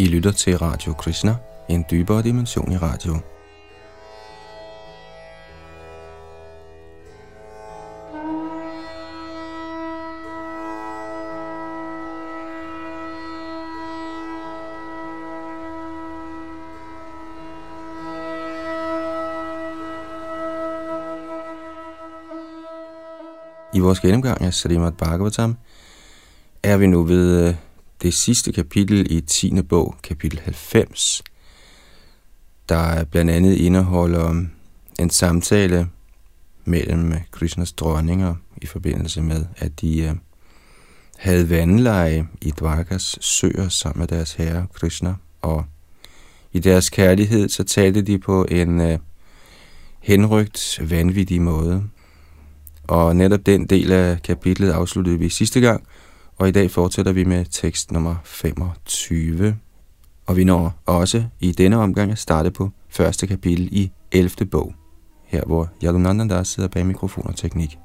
I lytter til Radio Krishna, en dybere dimension i radio. I vores gennemgang af Srimad Bhagavatam er vi nu ved øh, det sidste kapitel i 10. bog, kapitel 90, der blandt andet indeholder en samtale mellem Krishnas dronninger i forbindelse med, at de øh, havde vandleje i Dvarkas søer sammen med deres herre Krishna, og i deres kærlighed så talte de på en øh, henrygt, vanvittig måde. Og netop den del af kapitlet afsluttede vi sidste gang, og i dag fortsætter vi med tekst nummer 25. Og vi når også i denne omgang at starte på første kapitel i 11. bog, her hvor Yadunandan sidder bag mikrofon og teknik.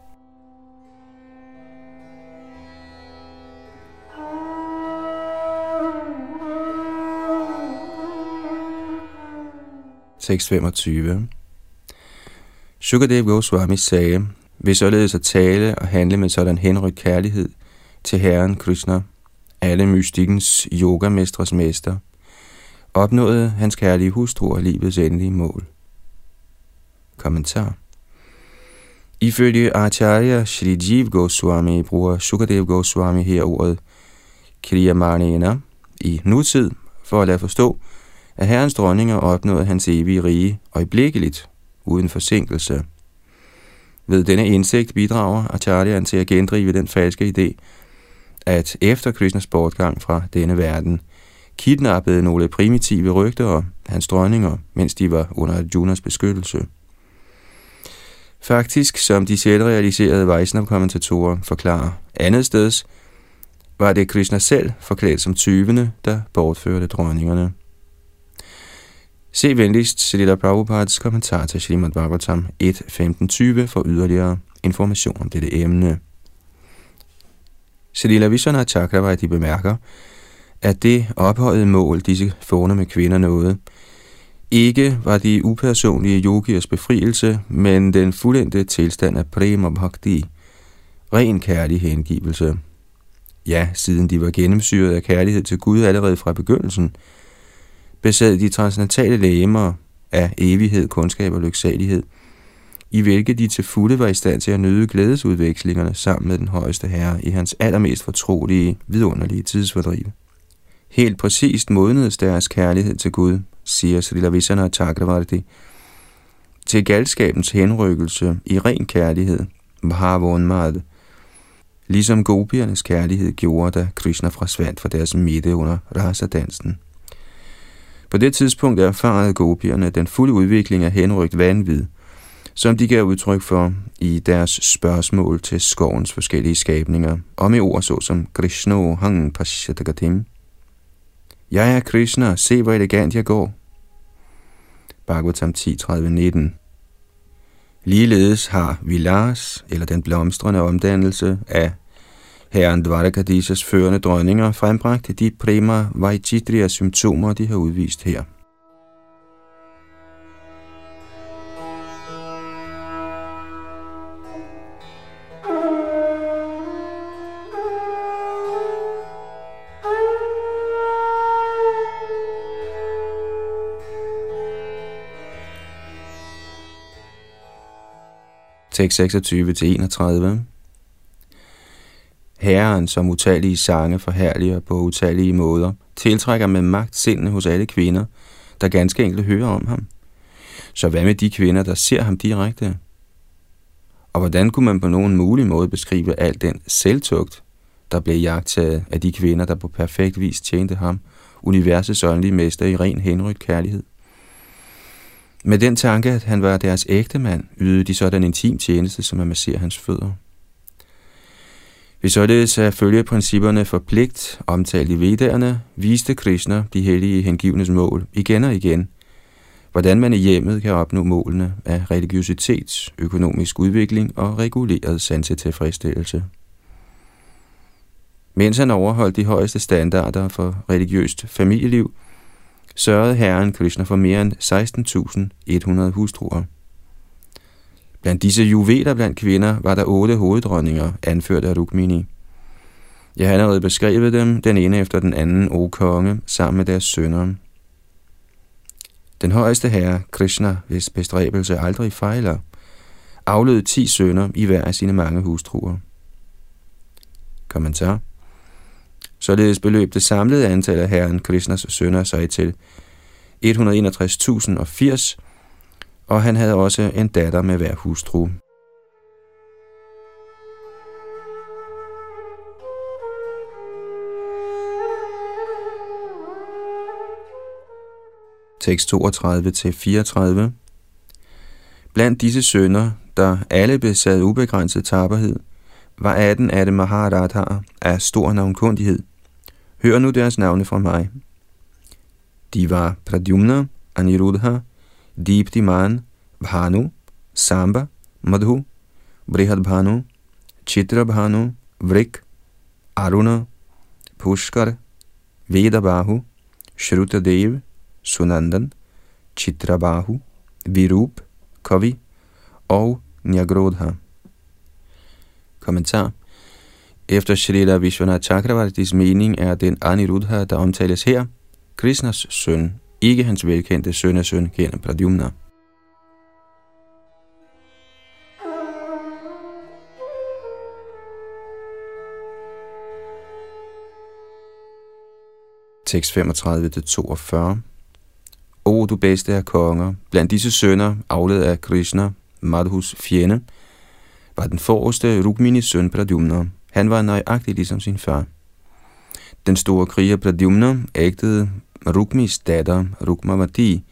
Tekst 25 Sukadev Goswami sagde, ved således at tale og handle med sådan henrygt kærlighed – til Herren Krishna, alle mystikkens yogamestres mester, opnåede hans kærlige hustru og livets endelige mål. Kommentar Ifølge Acharya Shri Jiv Goswami bruger Sukadev Goswami her ordet Kriyamanena i nutid for at lade forstå, at herrens dronninger opnåede hans evige rige øjeblikkeligt, uden forsinkelse. Ved denne indsigt bidrager Acharya til at gendrive den falske idé, at efter Krishnas bortgang fra denne verden, kidnappede nogle primitive rygter hans dronninger, mens de var under Junas beskyttelse. Faktisk, som de selvrealiserede Vaisnav-kommentatorer forklarer andet steds, var det Krishna selv, forklædt som tyvene, der bortførte dronningerne. Se venligst Srila Prabhupads kommentar til Srimad Bhagavatam 1.15.20 for yderligere information om dette emne. Shalila Vishwanath Chakravarti bemærker, at det ophøjede mål, disse med kvinder nåede, ikke var de upersonlige yogiers befrielse, men den fuldendte tilstand af prema bhakti, ren kærlig hengivelse. Ja, siden de var gennemsyret af kærlighed til Gud allerede fra begyndelsen, besad de transcendentale lægemer af evighed, kundskab og lyksalighed – i hvilke de til fulde var i stand til at nyde glædesudvekslingerne sammen med den højeste herre i hans allermest fortrolige, vidunderlige tidsfordriv. Helt præcist modnedes deres kærlighed til Gud, siger Srila Vissana Chakravarti, til galskabens henrykkelse i ren kærlighed, Bhavonmad, ligesom gopiernes kærlighed gjorde, da Krishna forsvandt fra deres midte under rasadansen. På det tidspunkt erfarede gopierne den fulde udvikling af henrygt vanvid, som de gav udtryk for i deres spørgsmål til skovens forskellige skabninger, og med ord såsom Krishna hang Pashatagatim. Jeg er Krishna, se hvor elegant jeg går. Bhagavatam 10.30.19 Ligeledes har Vilas, eller den blomstrende omdannelse af herren Dvarakadishas førende dronninger, frembragt de prima vajchitriya symptomer, de har udvist her. Tekst 26-31 Herren, som utallige sange forherliger på utallige måder, tiltrækker med magt sindene hos alle kvinder, der ganske enkelt hører om ham. Så hvad med de kvinder, der ser ham direkte? Og hvordan kunne man på nogen mulig måde beskrive al den selvtugt, der blev jagtet af de kvinder, der på perfekt vis tjente ham, universets åndelige mester i ren henrygt kærlighed? Med den tanke, at han var deres ægte mand, ydede de sådan intim tjeneste, som at massere hans fødder. Ved således at følge principperne for pligt, omtalt i vedderne, viste Krishna de hellige hengivnes mål igen og igen, hvordan man i hjemmet kan opnå målene af religiøsitet, økonomisk udvikling og reguleret sansetilfredsstillelse. Mens han overholdt de højeste standarder for religiøst familieliv – sørgede herren Krishna for mere end 16.100 hustruer. Blandt disse juveler blandt kvinder var der otte hoveddronninger, anført af Rukmini. Jeg har allerede beskrevet dem, den ene efter den anden, o konge, sammen med deres sønner. Den højeste herre, Krishna, hvis bestræbelse aldrig fejler, aflød ti sønner i hver af sine mange hustruer. Kommentar Således beløb det samlede antal af herren Krishnas sønner sig til 161.080, og han havde også en datter med hver hustru. Tekst 32-34 Blandt disse sønner, der alle besad ubegrænset tapperhed, var 18 af dem Maharadhar af stor navnkundighed. Hør nu deres navne fra mig. De var Pradyumna, Aniruddha, Deeptiman, Bhanu, Samba, Madhu, Brihadbhanu, Chitrabhanu, Vrik, Aruna, Pushkar, Vedabahu, Shrutadev, Sunandan, Chitrabahu, Virup, Kavi og Nyagrodha. Kommentar efter Srila Vishwanath Chakravartis mening er den Aniruddha, der omtales her, Krishnas søn, ikke hans velkendte søn af søn gennem Pradyumna. Tekst 35-42 O du bedste af konger, blandt disse sønner, afled af Krishna, Madhus fjende, var den forreste Rukminis søn Pradyumna. Han var nøjagtig ligesom sin far. Den store kriger Pradyumna ægtede Rukmis datter Rukmavati,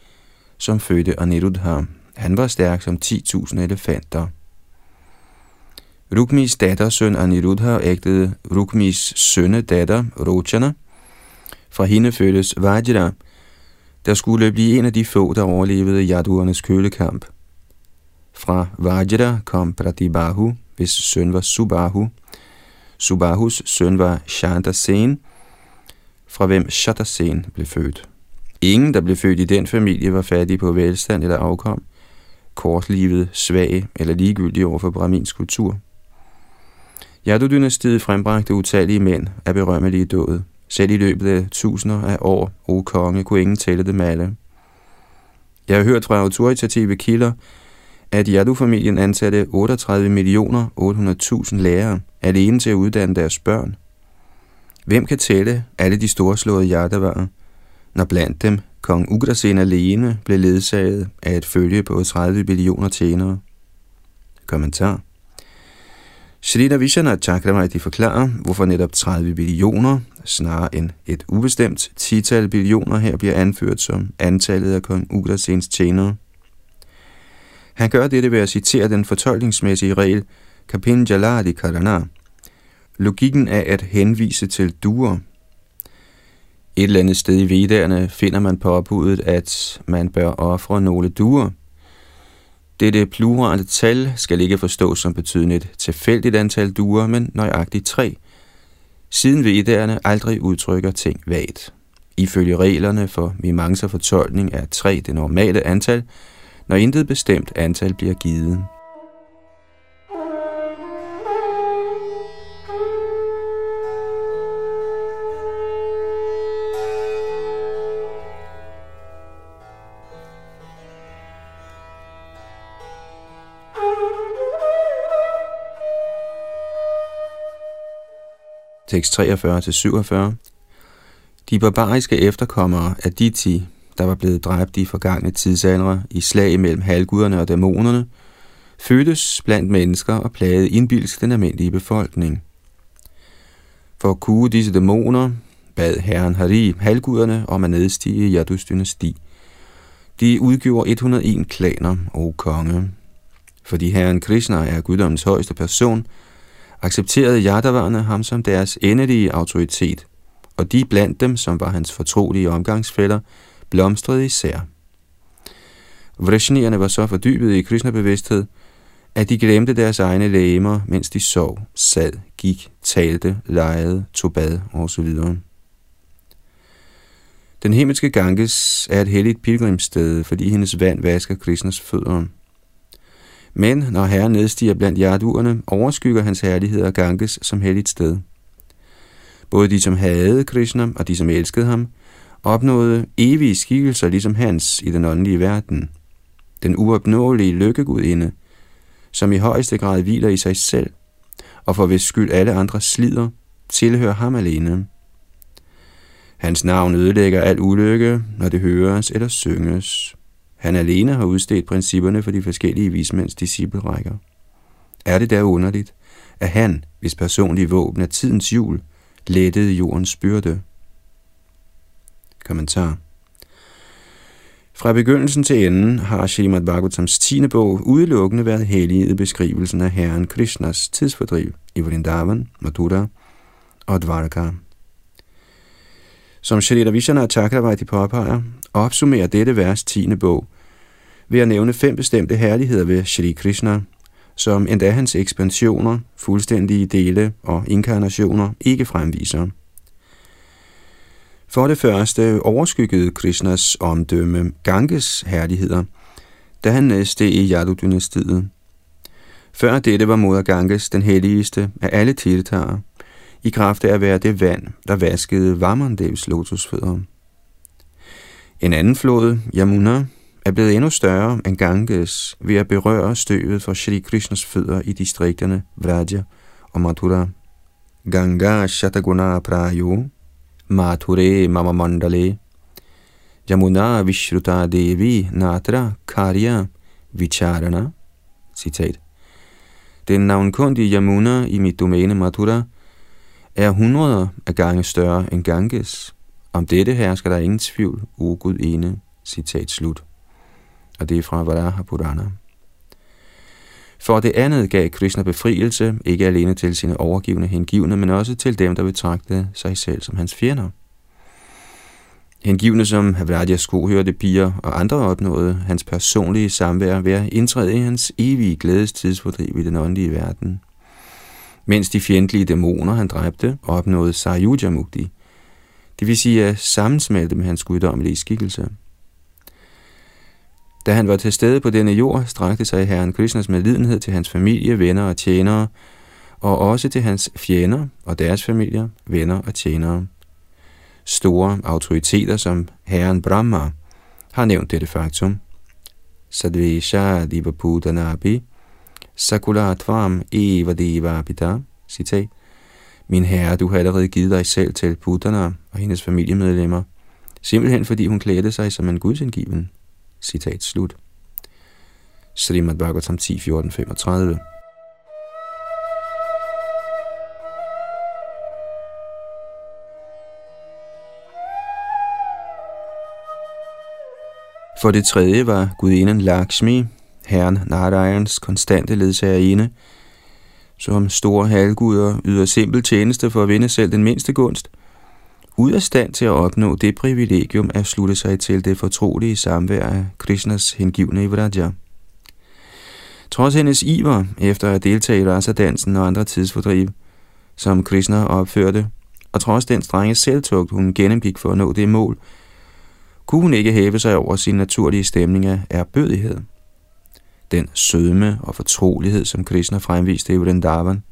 som fødte Aniruddha. Han var stærk som 10.000 elefanter. Rukmis datter søn Aniruddha ægtede Rukmis sønne datter Rochana. Fra hende fødtes Vajra, der skulle blive en af de få, der overlevede jaduernes kølekamp. Fra Vajra kom Pratibahu, hvis søn var Subahu. Subahus søn var Shandasen, fra hvem Shatasen blev født. Ingen, der blev født i den familie, var fattig på velstand eller afkom, kortlivet, svag eller ligegyldig over for Brahmins kultur. Yadu-dynastiet frembragte utallige mænd af berømmelige døde. Selv i løbet af tusinder af år, o konge, kunne ingen tælle dem alle. Jeg har hørt fra autoritative kilder, at Yadu-familien ansatte 38 millioner 800.000 lærere alene til at uddanne deres børn. Hvem kan tælle alle de storslåede Yadavaer, når blandt dem kong Ugrasen alene blev ledsaget af et følge på 30 billioner tjenere? Kommentar Shrita Vishana Chakravarti forklarer, hvorfor netop 30 billioner, snarere end et ubestemt tital billioner her bliver anført som antallet af kong Ugrasens tjenere. Han gør dette ved at citere den fortolkningsmæssige regel Kapinjaladi Karana. Logikken af at henvise til duer. Et eller andet sted i vedderne finder man påbuddet, at man bør ofre nogle duer. Dette plurale tal skal ikke forstås som betydende et tilfældigt antal duer, men nøjagtigt tre, siden vedderne aldrig udtrykker ting vagt. Ifølge reglerne for Mimangsa fortolkning er tre det normale antal, når intet bestemt antal bliver givet. Tekst 43-47 De barbariske efterkommere af Diti der var blevet dræbt i forgangne tidsaldre i slag mellem halvguderne og dæmonerne, fødtes blandt mennesker og plagede indbilsk den almindelige befolkning. For at kue disse dæmoner bad herren Hari halvguderne om at nedstige Yadus dynasti. De udgjorde 101 klaner og konge. Fordi herren Krishna er guddommens højeste person, accepterede Yadavarne ham som deres endelige autoritet, og de blandt dem, som var hans fortrolige omgangsfælder, blomstrede især. Vrishnierne var så fordybet i Krishna-bevidsthed, at de glemte deres egne lægemer, mens de sov, sad, gik, talte, legede, tog bad osv. Den himmelske Ganges er et helligt pilgrimssted, fordi hendes vand vasker Krishnas fødder. Men når herren nedstiger blandt jarduerne, overskygger hans herlighed og Ganges som helligt sted. Både de, som havde Krishna, og de, som elskede ham, opnåede evige skikkelser ligesom hans i den åndelige verden. Den uopnåelige lykkegudinde, som i højeste grad hviler i sig selv, og for hvis skyld alle andre slider, tilhører ham alene. Hans navn ødelægger al ulykke, når det høres eller synges. Han alene har udstedt principperne for de forskellige vismænds disciplerækker. Er det da underligt, at han, hvis personlige våben er tidens hjul, lettede jordens byrde? Kommentar fra begyndelsen til enden har Srimad Bhagavatams 10. bog udelukkende været hellig i beskrivelsen af Herren Krishnas tidsfordriv i Vrindavan, Mathura og Dvaraka. Som Shalita Vishana Chakravarti påpeger, opsummerer dette vers 10. bog ved at nævne fem bestemte herligheder ved Shri Krishna, som endda hans ekspansioner, fuldstændige dele og inkarnationer ikke fremviser. For det første overskyggede Krishnas omdømme Ganges herligheder, da han øh, næste i Yadu-dynastiet. Før dette var moder Ganges den helligste af alle tirtarer, i kraft af at være det vand, der vaskede Vamandevs lotusfødder. En anden flod, Yamuna, er blevet endnu større end Ganges ved at berøre støvet fra Shri Krishnas fødder i distrikterne Vraja og Mathura. Ganga Shataguna Prayo Mathure Mama Mandale Yamuna Vishruta Devi Natra Karya Vicharana Citat Den navnkundige Yamuna i mit domæne Mathura er hundreder af gange større end Ganges. Om dette her skal der ingen tvivl, o Gud ene. Citat slut. Og det er fra Varaha Purana. For det andet gav Krishna befrielse, ikke alene til sine overgivende hengivne, men også til dem, der betragtede sig selv som hans fjender. Hengivne som Havradjas skohørte piger og andre opnåede hans personlige samvær ved at indtræde i hans evige glædestidsfordriv i den åndelige verden. Mens de fjendtlige dæmoner, han dræbte, opnåede Sayuja Mukti, det vil sige at sammensmelte med hans guddommelige skikkelse. Da han var til stede på denne jord, strakte sig Herren Krishnas medlidenhed til hans familie, venner og tjenere, og også til hans fjender og deres familier, venner og tjenere. Store autoriteter som Herren Brahma har nævnt dette faktum. Sadvesha Divaputanabi Sakulatvam Eva Deva Pita Citat Min herre, du har allerede givet dig selv til Putana og hendes familiemedlemmer, simpelthen fordi hun klædte sig som en gudsindgiven. Citat slut. Srimad Bhagavatam 10, 14, 35. For det tredje var gudinden Lakshmi, herren Narayans konstante ledsagerinde, som store halvguder yder simpel tjeneste for at vinde selv den mindste gunst – ud af stand til at opnå det privilegium at slutte sig til det fortrolige samvær af Krishnas hengivne i Vraja. Trods hendes iver efter at deltage i rasa-dansen og andre tidsfordriv, som Krishna opførte, og trods den strenge selvtugt, hun gennemgik for at nå det mål, kunne hun ikke hæve sig over sin naturlige stemning af erbødighed. Den sødme og fortrolighed, som Krishna fremviste i Vrindavan,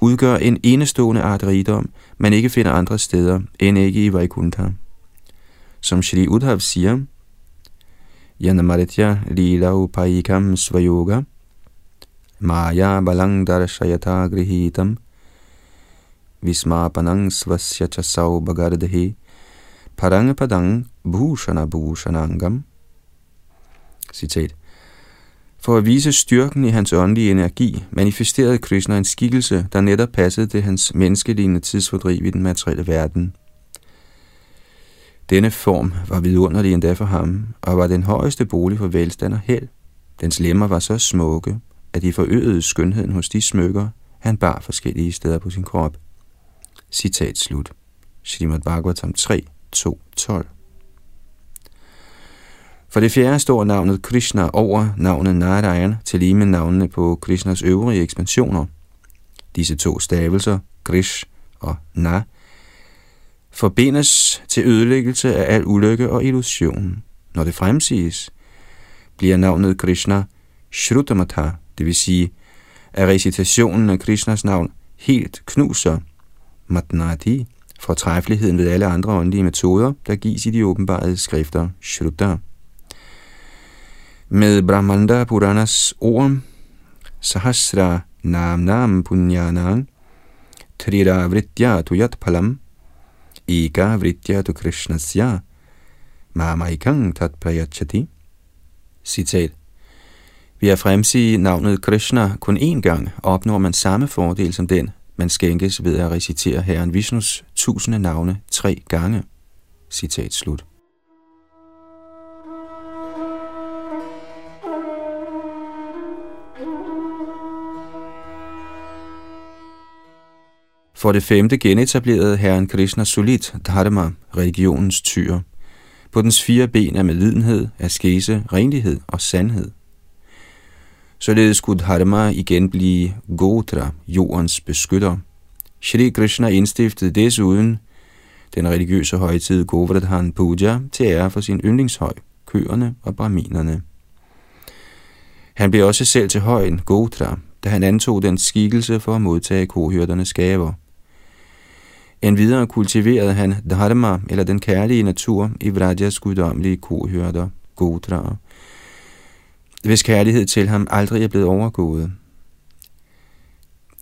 udgør en enestående art rigdom, man ikke finder andre steder end ikke i Vaikuntha. Som Shri Udhav siger, Yanamaritya lila upayikam svayoga maya balang darshayata grihitam vismapanang svasya chasau bagardhi parang padang bhushana bhushanangam Citat. For at vise styrken i hans åndelige energi, manifesterede Krishna en skikkelse, der netop passede til hans menneskelignende tidsfordriv i den materielle verden. Denne form var vidunderlig endda for ham, og var den højeste bolig for velstand og held. Dens lemmer var så smukke, at de forøgede skønheden hos de smykker, han bar forskellige steder på sin krop. Citat slut. Srimad Bhagavatam 3, 2, 12 for det fjerde står navnet Krishna over navnet Narayan til lige med navnene på Krishnas øvrige ekspansioner. Disse to stavelser, Krish og Na, forbindes til ødelæggelse af al ulykke og illusion. Når det fremsiges, bliver navnet Krishna Shrutamata, det vil sige, at recitationen af Krishnas navn helt knuser Matnati, fortræffeligheden ved alle andre åndelige metoder, der gives i de åbenbarede skrifter Shruta. Med Brahmanda Puranas ord, Sahasra Nam Nam Punyanang, Trira Vritya Tuyat Palam, Eka Vritya Tu Krishnasya, Mamaikang Tat Prayachati. Citat. Ved at fremsige navnet Krishna kun én gang, opnår man samme fordel som den, man skænkes ved at recitere Herren Vishnus tusinde navne tre gange. Citat slut. For det femte genetablerede herren Krishna solidt Dharma, religionens tyr. På dens fire ben er medlidenhed, askese, renlighed og sandhed. Således skulle Dharma igen blive Gotra, jordens beskytter. Shri Krishna indstiftede desuden den religiøse højtid Govardhan Puja til ære for sin yndlingshøj, køerne og braminerne. Han blev også selv til højen Gotra, da han antog den skikkelse for at modtage kohyrdernes gaver. Endvidere kultiverede han dharma, eller den kærlige natur, i Vrajas guddommelige kohørter, Gotra, hvis kærlighed til ham aldrig er blevet overgået.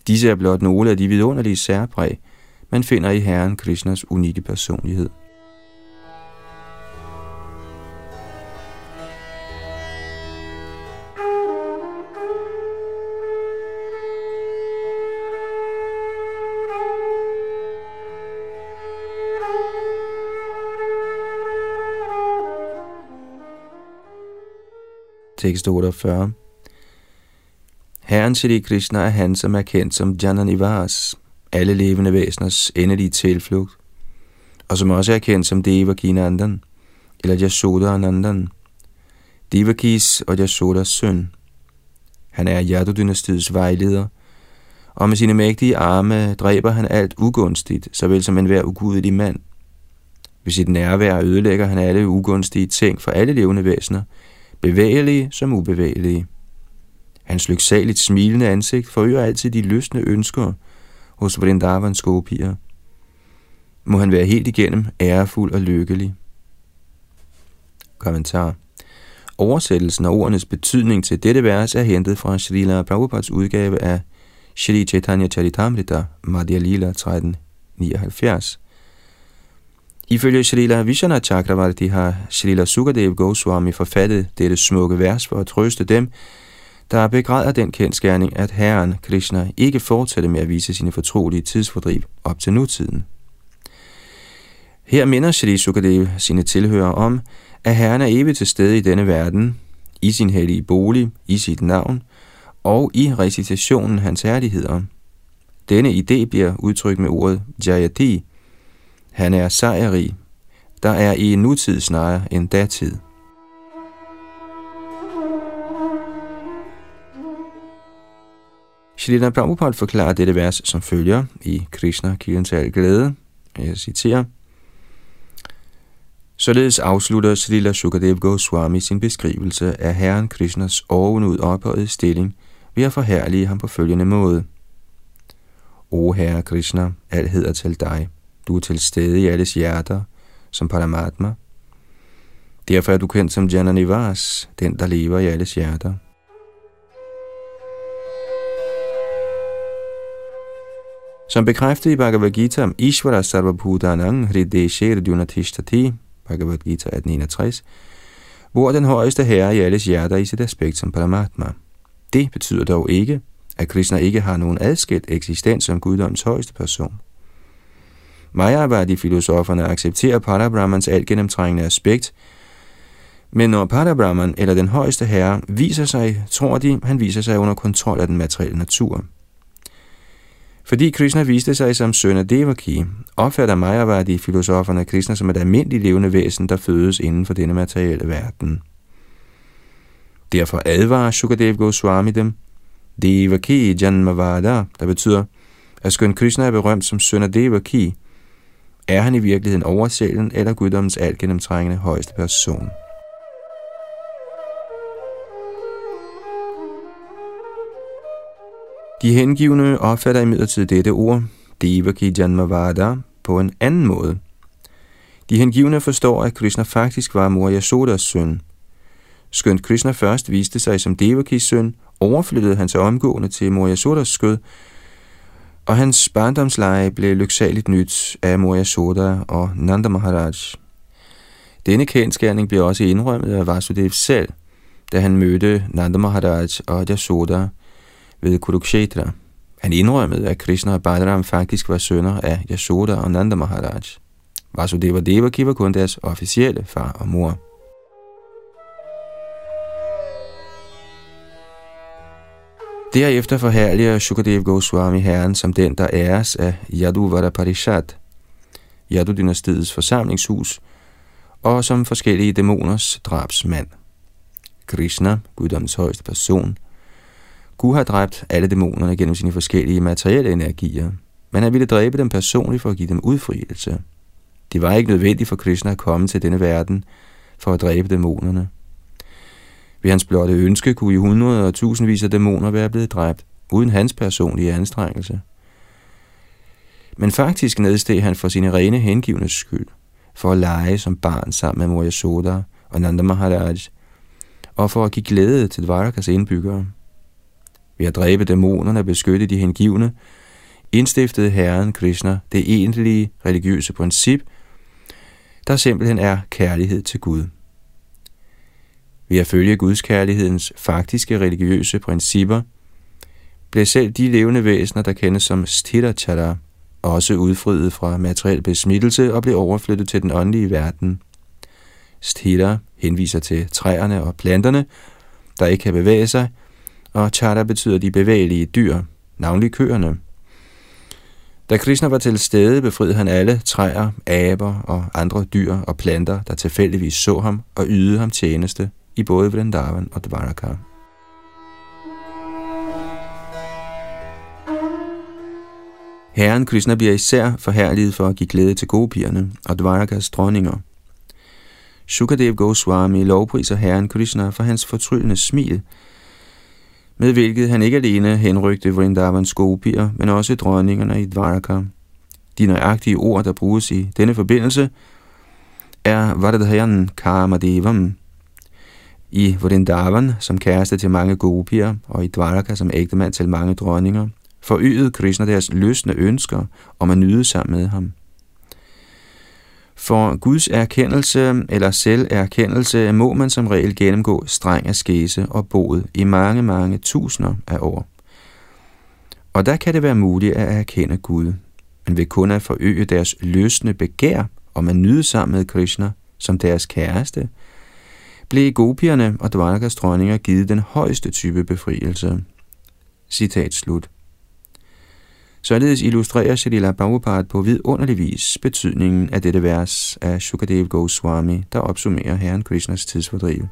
Disse er blot nogle af de vidunderlige særpræg, man finder i Herren Krishnas unikke personlighed. Tekst 48. Herren Shri Krishna er han, som er kendt som Jananivas, alle levende væseners endelige tilflugt, og som også er kendt som Devakinandan, eller Yasoda Nandan, Devakis og Yasodas søn. Han er Yadu-dynastiets vejleder, og med sine mægtige arme dræber han alt ugunstigt, såvel som enhver ugudelig mand. Ved sit nærvær ødelægger han alle ugunstige ting for alle levende væsener, bevægelige som ubevægelige. Hans lyksaligt smilende ansigt forøger altid de lystne ønsker hos Vrindavans gopier. Må han være helt igennem ærefuld og lykkelig. Kommentar Oversættelsen af ordenes betydning til dette vers er hentet fra Srila Prabhupads udgave af Shri Chaitanya Charitamrita, Madhya Lila 1379. Ifølge Srila Vishana Chakravarti har Srila Sukadev Goswami forfattet dette smukke vers for at trøste dem, der begræder den kendskærning, at Herren Krishna ikke fortsætter med at vise sine fortrolige tidsfordriv op til nutiden. Her minder Shri Sukadev sine tilhører om, at Herren er evigt til stede i denne verden, i sin hellige bolig, i sit navn og i recitationen hans herligheder. Denne idé bliver udtrykt med ordet Jayati, han er sejrig, der er i nutid snarere end datid. Shalina Prabhupada forklarer dette vers som følger i Krishna, kilden til al glæde. Jeg citerer. Således afslutter Srila Sukadev Goswami sin beskrivelse af Herren Krishnas ovenud ophøjede stilling ved at forherlige ham på følgende måde. O Herre Krishna, alt hedder til dig. Du er til stede i alles hjerter, som Paramatma. Derfor er du kendt som Jananivas, den der lever i alles hjerter. Som bekræftet i Bhagavad Gita, Ishvara Sarvabhutanang Hrideshe Dyunatishtati, Bhagavad Gita 1861, hvor den højeste herre i alles hjerter i sit aspekt som Paramatma. Det betyder dog ikke, at Krishna ikke har nogen adskilt eksistens som guddoms højeste person. Mayavadi-filosoferne accepterer Parabrahmans altgennemtrængende aspekt, men når Parabrahman eller den højeste herre viser sig, tror de, han viser sig under kontrol af den materielle natur. Fordi Krishna viste sig som søn af Devaki, opfatter Mayavadi-filosoferne Krishna som et almindeligt levende væsen, der fødes inden for denne materielle verden. Derfor advarer Shukadev Goswami dem, Devaki Janmavada, der betyder, at skøn Krishna er berømt som søn af Devaki, er han i virkeligheden oversjælen eller guddommens alt gennemtrængende højeste person? De hengivne opfatter imidlertid dette ord, Devaki Janmavada, på en anden måde. De hengivne forstår, at Krishna faktisk var mor Yasodas søn. Skønt Krishna først viste sig som Devakis søn, overflyttede han sig omgående til mor Yasodas skød, og hans barndomsleje blev lyksaligt nyt af Moria Soda og Nanda Maharaj. Denne kendskærning blev også indrømmet af Vasudev selv, da han mødte Nanda Maharaj og Yasoda ved Kurukshetra. Han indrømmede, at Krishna og Balaram faktisk var sønner af Yasoda og Nanda Maharaj. Vasudeva Devaki var kun deres officielle far og mor. Derefter forhærliger Shukadev Goswami herren som den, der æres af Yaduvara Parishad, Yadu-dynastiets forsamlingshus, og som forskellige dæmoners drabsmand. Krishna, guddommens højeste person, Gud har dræbt alle dæmonerne gennem sine forskellige materielle energier, men han ville dræbe dem personligt for at give dem udfrielse. Det var ikke nødvendigt for Krishna at komme til denne verden for at dræbe dæmonerne. Ved hans blotte ønske kunne i hundrede og tusindvis af dæmoner være blevet dræbt, uden hans personlige anstrengelse. Men faktisk nedsteg han for sine rene hengivnes skyld, for at lege som barn sammen med Moria Soda og Nanda Maharaj, og for at give glæde til Dvarakas indbyggere. Ved at dræbe dæmonerne og beskytte de hengivne, indstiftede Herren Krishna det egentlige religiøse princip, der simpelthen er kærlighed til Gud. Ved at følge Guds kærlighedens faktiske religiøse principper, blev selv de levende væsener, der kendes som Sthirachara, også udfriet fra materiel besmittelse og blev overflyttet til den åndelige verden. Sthira henviser til træerne og planterne, der ikke kan bevæge sig, og chara betyder de bevægelige dyr, navnlig køerne. Da Krishna var til stede, befriede han alle træer, aber og andre dyr og planter, der tilfældigvis så ham og ydede ham tjeneste i både Vrindavan og Dvaraka. Herren Krishna bliver især forherliget for at give glæde til gopierne og Dvarakas dronninger. Sukadev Goswami lovpriser Herren Krishna for hans fortryllende smil, med hvilket han ikke alene henrygte Vrindavans gopier, men også dronningerne i Dvaraka. De nøjagtige ord, der bruges i denne forbindelse, er Vardhayan Kamadevam. I Vrindavan som kæreste til mange gopier, og i Dvaraka som ægtemand til mange dronninger, forøgede Krishna deres løsne ønsker om at nyde sammen med ham. For Guds erkendelse eller selverkendelse må man som regel gennemgå streng askese og bod i mange, mange tusinder af år. Og der kan det være muligt at erkende Gud, men ved kun at forøge deres løsne begær om at nyde sammen med Krishna som deres kæreste, blev gopierne og Dvarkas dronninger givet den højeste type befrielse. Citat slut. Således illustrerer Shalila Prabhupada på vidunderlig vis betydningen af dette vers af Shukadev Goswami, der opsummerer Herren Krishnas tidsfordriv.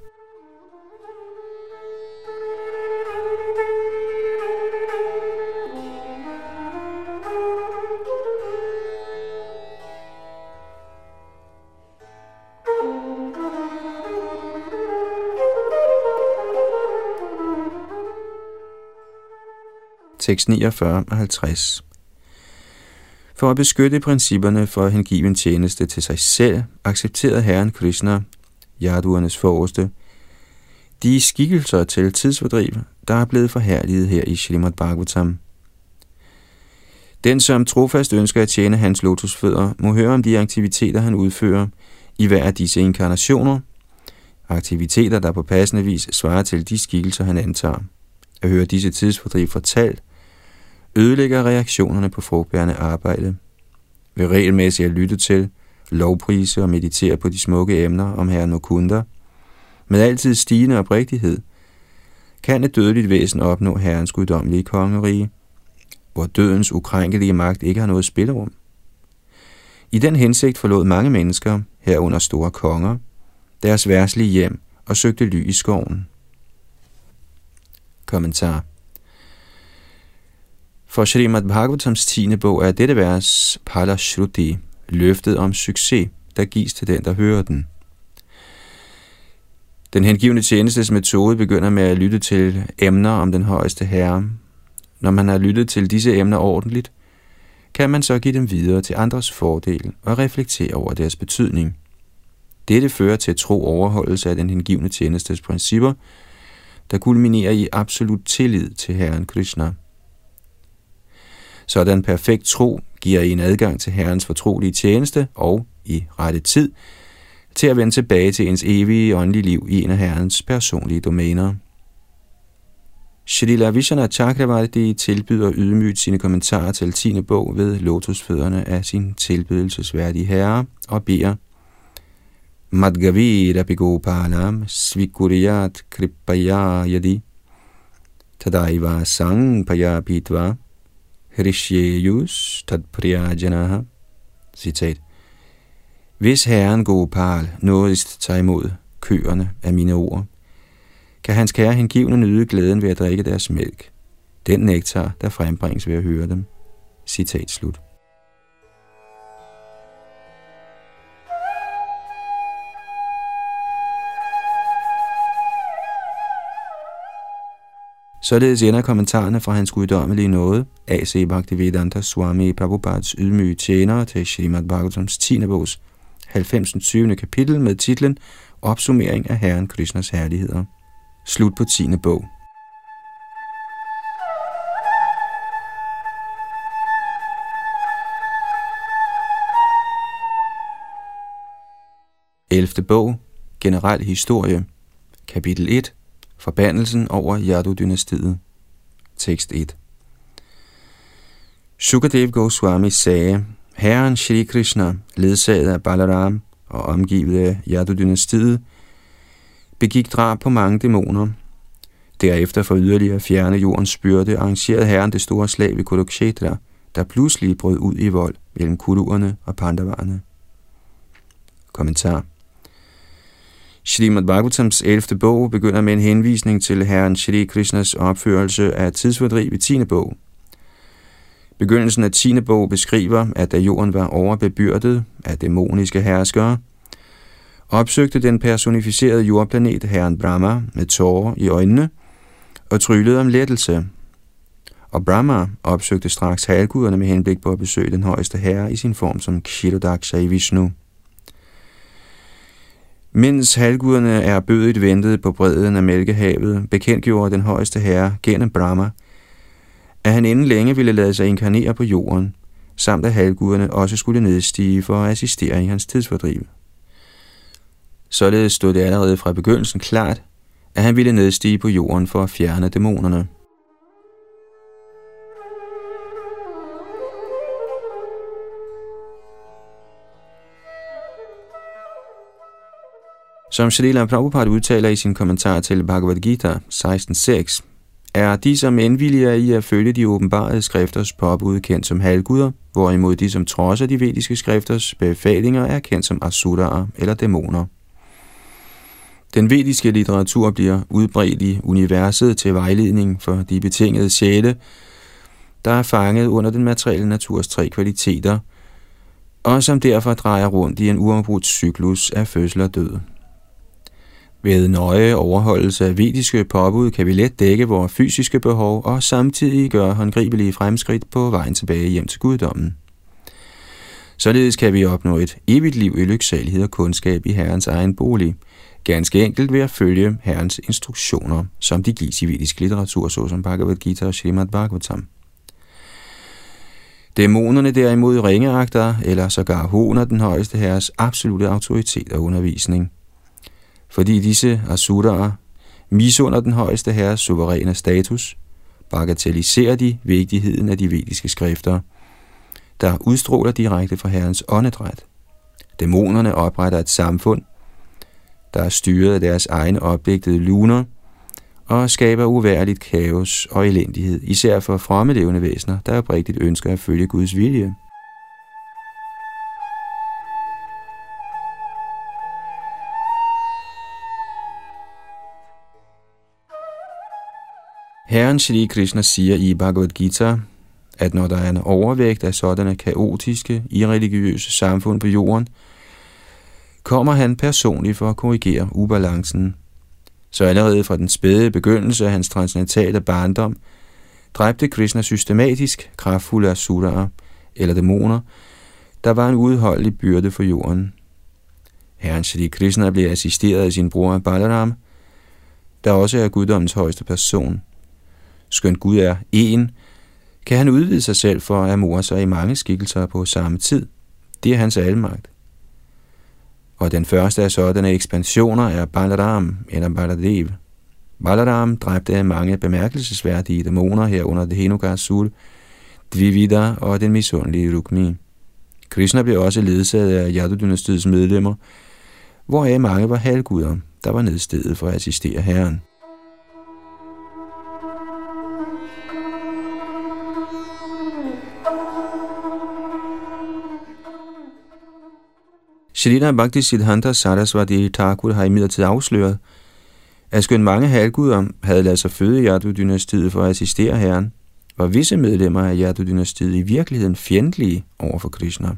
649 og 50. For at beskytte principperne for hengiven tjeneste til sig selv, accepterede Herren Krishna, jaduernes forreste, de skikkelser til tidsfordriv, der er blevet forhærliget her i Shrimad Bhagavatam. Den, som trofast ønsker at tjene hans lotusfødder, må høre om de aktiviteter, han udfører i hver af disse inkarnationer, aktiviteter, der på passende vis svarer til de skikkelser, han antager. At høre disse tidsfordriv fortalt, ødelægger reaktionerne på frugtbærende arbejde. Ved regelmæssigt at lytte til, lovprise og meditere på de smukke emner om herren Mukunda, med altid stigende oprigtighed, kan et dødeligt væsen opnå herrens guddommelige kongerige, hvor dødens ukrænkelige magt ikke har noget spillerum. I den hensigt forlod mange mennesker, herunder store konger, deres værslige hjem og søgte ly i skoven. Kommentar for Srimad Bhagavatams 10. bog er dette vers Pala Shruti, løftet om succes, der gives til den, der hører den. Den hengivende tjenestes metode begynder med at lytte til emner om den højeste herre. Når man har lyttet til disse emner ordentligt, kan man så give dem videre til andres fordel og reflektere over deres betydning. Dette fører til tro overholdelse af den hengivne tjenestes principper, der kulminerer i absolut tillid til Herren Krishna. Sådan perfekt tro giver en adgang til Herrens fortrolige tjeneste og, i rette tid, til at vende tilbage til ens evige åndelige liv i en af Herrens personlige domæner. Shrila Vishana Chakravarti tilbyder ydmygt sine kommentarer til 10. bog ved lotusfødderne af sin tilbydelsesværdige herre og beder Madgavira Bigopalam Svikuriyat Kripaya Yadi Tadaiva Sang Payapitva Hrishyeyus Tadpriyajanaha Citat Hvis herren Gopal nådigst tager imod køerne af mine ord, kan hans kære hengivne nyde glæden ved at drikke deres mælk. Den nektar, der frembringes ved at høre dem. Citat slut. Således ender kommentarerne fra hans guddommelige nåde, A.C. Bhaktivedanta Swami Prabhupads ydmyge tjenere til Srimad Bhagavatams 10. bogs 90. 20. kapitel med titlen Opsummering af Herren Krishnas herligheder. Slut på 10. bog. Elfte bog, Generel historie, kapitel 1, Forbandelsen over Yadu-dynastiet. Tekst 1. Sukadev Goswami sagde, Herren Shri Krishna, ledsaget af Balaram og omgivet af Yadu-dynastiet, begik drab på mange dæmoner. Derefter for yderligere at fjerne jordens byrde, arrangerede herren det store slag ved Kurukshetra, der pludselig brød ud i vold mellem kuruerne og pandavarerne. Kommentar Srimad Bhagavatams 11. bog begynder med en henvisning til herren Shri Krishnas opførelse af tidsfordriv i 10. bog. Begyndelsen af 10. bog beskriver, at da jorden var overbebyrdet af dæmoniske herskere, opsøgte den personificerede jordplanet herren Brahma med tårer i øjnene og tryllede om lettelse. Og Brahma opsøgte straks halvguderne med henblik på at besøge den højeste herre i sin form som Kshirodaksha i Vishnu. Mens halvguderne er bødigt ventet på bredden af Mælkehavet, bekendtgjorde den højeste herre gennem Brahma, at han inden længe ville lade sig inkarnere på jorden, samt at halvguderne også skulle nedstige for at assistere i hans tidsfordriv. Således stod det allerede fra begyndelsen klart, at han ville nedstige på jorden for at fjerne dæmonerne. Som Shalila Prabhupada udtaler i sin kommentar til Bhagavad Gita 16.6, er de, som indvilliger i at følge de åbenbarede skrifters påbud, kendt som halvguder, hvorimod de, som trodser de vediske skrifters befalinger, er kendt som asuraer eller dæmoner. Den vediske litteratur bliver udbredt i universet til vejledning for de betingede sjæle, der er fanget under den materielle naturs tre kvaliteter, og som derfor drejer rundt i en uafbrudt cyklus af fødsel og død. Ved nøje overholdelse af vediske påbud kan vi let dække vores fysiske behov og samtidig gøre håndgribelige fremskridt på vejen tilbage hjem til guddommen. Således kan vi opnå et evigt liv i lyksalighed og kundskab i Herrens egen bolig, ganske enkelt ved at følge Herrens instruktioner, som de gives i vedisk litteratur, såsom Bhagavad Gita og Srimad Bhagavatam. Dæmonerne derimod ringeagter eller sågar honer den højeste herres absolute autoritet og undervisning – fordi disse asuraer misunder den højeste herres suveræne status, bagatelliserer de vigtigheden af de vediske skrifter, der udstråler direkte fra herrens åndedræt. Dæmonerne opretter et samfund, der er styret af deres egne opdigtede luner, og skaber uværligt kaos og elendighed, især for fromme levende væsener, der oprigtigt ønsker at følge Guds vilje. Herren Shri Krishna siger i Bhagavad Gita at når der er en overvægt af sådanne kaotiske, irreligiøse samfund på jorden, kommer han personligt for at korrigere ubalancen. Så allerede fra den spæde begyndelse af hans transcendentale barndom, dræbte Krishna systematisk kraftfulde asuraer, eller dæmoner, der var en udholdelig byrde for jorden. Herren Shri Krishna blev assisteret af sin bror Balaram, der også er guddommens højeste person. Skønt Gud er en, kan han udvide sig selv for at amore sig i mange skikkelser på samme tid. Det er hans almagt. Og den første af sådanne ekspansioner er Balaram eller Baladev. Balaram dræbte mange bemærkelsesværdige dæmoner herunder det Henugasul, Dvivida og den misundelige Rukmi. Krishna blev også ledsaget af Yadu-dynastiets medlemmer, hvoraf mange var halvguder, der var nedstedet for at assistere herren. Shrita Bhakti Siddhanta Saraswati Thakur har imidlertid afsløret, at skøn mange halvguder havde ladet sig føde i Yadu-dynastiet for at assistere herren, var visse medlemmer af Yadu-dynastiet i virkeligheden fjendtlige over for Krishna.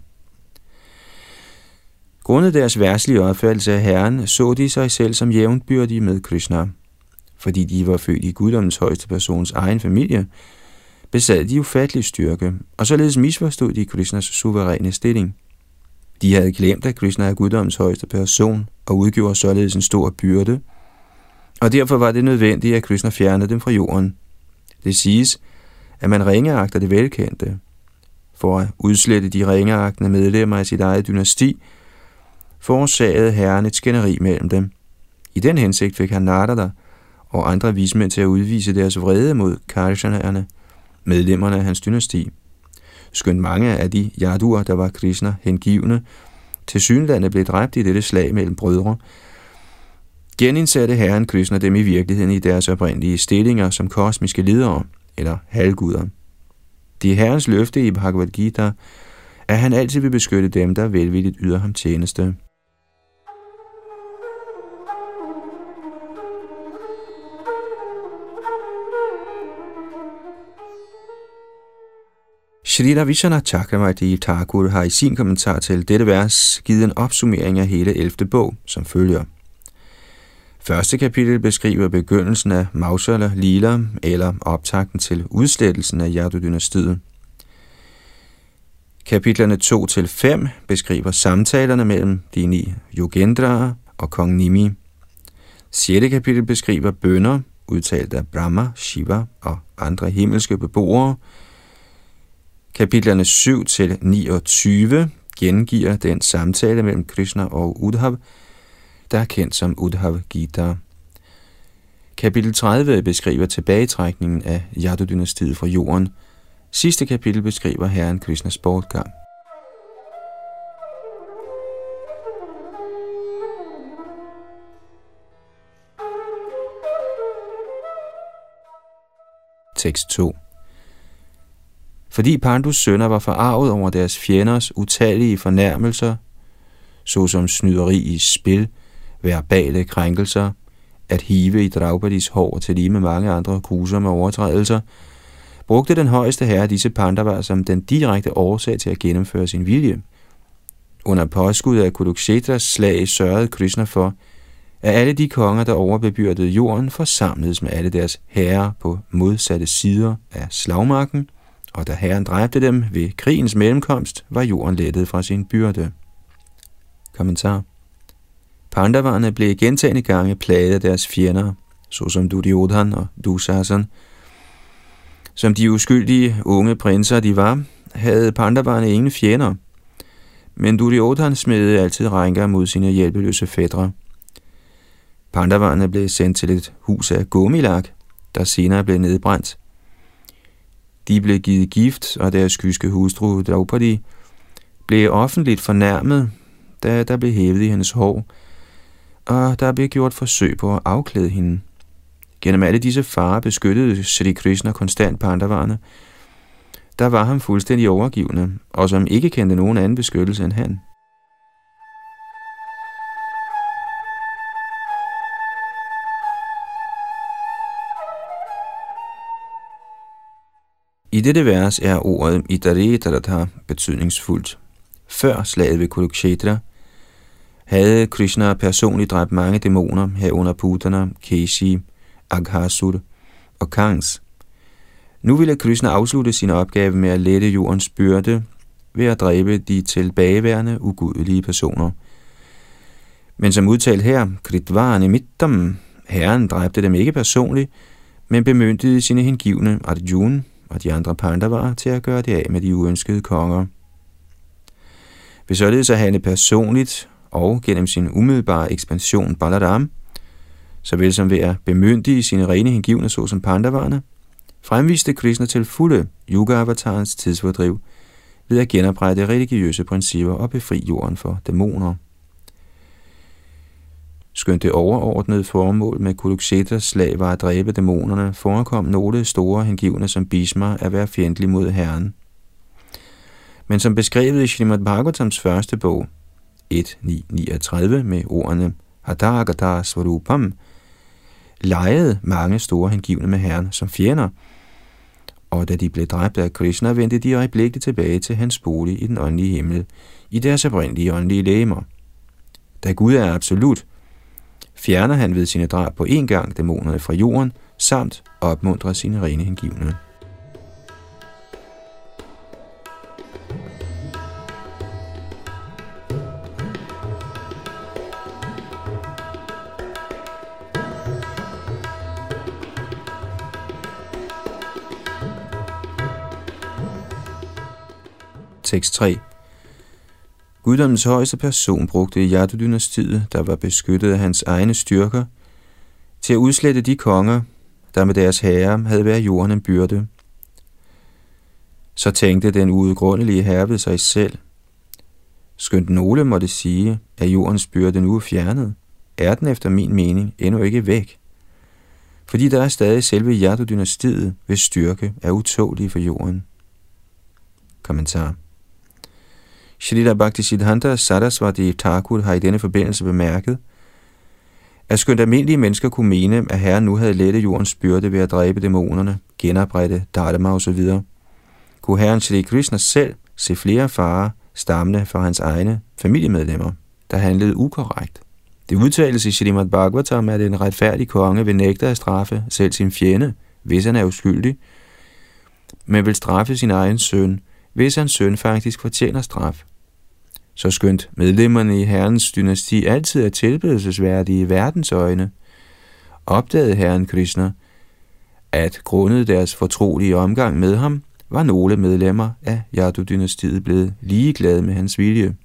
Grundet deres værtslige opfattelse af Herren, så de sig selv som jævnbyrdige med Krishna. Fordi de var født i guddommens højeste persons egen familie, besad de ufattelig styrke, og således misforstod de Krishnas suveræne stilling. De havde glemt, at Krishna er guddommens højeste person, og udgjorde således en stor byrde, og derfor var det nødvendigt, at Krishna fjernede dem fra jorden. Det siges, at man ringeagter det velkendte. For at udslette de ringeagtende medlemmer af sit eget dynasti, forårsagede herren et skænderi mellem dem. I den hensigt fik han Narada og andre vismænd til at udvise deres vrede mod Karshanerne, medlemmerne af hans dynasti. Skønt mange af de jaduer, der var Krishna hengivne, til synlandet blev dræbt i dette slag mellem brødre, genindsatte herren Krishna dem i virkeligheden i deres oprindelige stillinger som kosmiske ledere, eller halvguder. Det er herrens løfte i Bhagavad Gita, at han altid vil beskytte dem, der velvilligt yder ham tjeneste. Shrita Vishana Chakravarti Thakur har i sin kommentar til dette vers givet en opsummering af hele 11. bog, som følger. Første kapitel beskriver begyndelsen af Mausala Lila, eller optakten til udslettelsen af Yadu-dynastiet. Kapitlerne 2-5 beskriver samtalerne mellem de ni Yogendra og kong Nimi. 6. kapitel beskriver bønder, udtalt af Brahma, Shiva og andre himmelske beboere, Kapitlerne 7 til 29 gengiver den samtale mellem Krishna og Udhav, der er kendt som Udhav Gita. Kapitel 30 beskriver tilbagetrækningen af Yadu-dynastiet fra jorden. Sidste kapitel beskriver herren Krishnas bortgang. Tekst 2 fordi Pandus sønner var forarvet over deres fjenders utallige fornærmelser, såsom snyderi i spil, verbale krænkelser, at hive i Draupadis hår til lige med mange andre grusomme overtrædelser, brugte den højeste herre disse pandavar som den direkte årsag til at gennemføre sin vilje. Under påskud af Kuduksetras slag sørgede Krishna for, at alle de konger, der overbebyrdede jorden, forsamledes med alle deres herrer på modsatte sider af slagmarken – og da herren dræbte dem ved krigens mellemkomst, var jorden lettet fra sin byrde. Kommentar Pandavarne blev gentagende gange plaget af deres fjender, såsom Duryodhan og Dushasan. Som de uskyldige unge prinser de var, havde Pandavarne ingen fjender, men Duryodhan smedede altid rænker mod sine hjælpeløse fædre. Pandavarne blev sendt til et hus af gummilak, der senere blev nedbrændt. De blev givet gift, og deres kyske hustru Draupadi blev offentligt fornærmet, da der blev hævet i hendes hår, og der blev gjort forsøg på at afklæde hende. Gennem alle disse farer beskyttede Sri Krishna konstant pandavarne, der var ham fuldstændig overgivende, og som ikke kendte nogen anden beskyttelse end han. I dette vers er ordet Idaretarata betydningsfuldt. Før slaget ved Kurukshetra havde Krishna personligt dræbt mange dæmoner herunder Putana, Keshi, Aghasur og Kangs. Nu ville Krishna afslutte sin opgave med at lette jordens byrde ved at dræbe de tilbageværende ugudelige personer. Men som udtalt her, Kritvarne Mittam, herren dræbte dem ikke personligt, men bemyndigede sine hengivne Arjuna og de andre pandavarer til at gøre det af med de uønskede konger. Ved således at handle personligt og gennem sin umiddelbare ekspansion Balaram, såvel som ved at bemyndige sine rene hengivne såsom pandavarerne, fremviste Krishna til fulde yoga-avatarens tidsfordriv ved at genoprette religiøse principper og befri jorden for dæmoner. Skønt det overordnede formål med Kuluksetas slag var at dræbe dæmonerne, forekom nogle store hengivne som Bhisma at være fjendtlig mod Herren. Men som beskrevet i Srimad Bhagavatams første bog, 1.9.39 med ordene Hadagata Svarupam, lejede mange store hengivne med Herren som fjender, og da de blev dræbt af Krishna, vendte de øjeblikkeligt tilbage til hans bolig i den åndelige himmel, i deres oprindelige åndelige læmer. Da Gud er absolut, fjerner han ved sine drab på én gang dæmonerne fra jorden, samt opmuntrer sine rene hengivne. Tekst 3 Guddommens højeste person brugte Yadu-dynastiet, der var beskyttet af hans egne styrker, til at udslette de konger, der med deres herre havde været jorden en byrde. Så tænkte den uudgrundelige herre ved sig selv. Skønt nogle måtte sige, at jordens byrde nu er fjernet, er den efter min mening endnu ikke væk. Fordi der er stadig selve Yadu-dynastiet, hvis styrke er utålig for jorden. Kommentar Shrita Bhaktisiddhanta Sarasvati Thakur har i denne forbindelse bemærket, at skønt almindelige mennesker kunne mene, at Herren nu havde lettet jordens byrde ved at dræbe dæmonerne, genoprette Dharma osv., kunne Herren Shri Krishna selv se flere farer stammende fra hans egne familiemedlemmer, der handlede ukorrekt. Det udtales i Srimad Bhagavatam, at en retfærdig konge vil nægte at straffe selv sin fjende, hvis han er uskyldig, men vil straffe sin egen søn, hvis hans søn faktisk fortjener straf. Så skønt medlemmerne i herrens dynasti altid er tilbedelsesværdige i verdens øjne, opdagede herren Krishna, at grundet deres fortrolige omgang med ham, var nogle medlemmer af Yadu-dynastiet blevet ligeglade med hans vilje.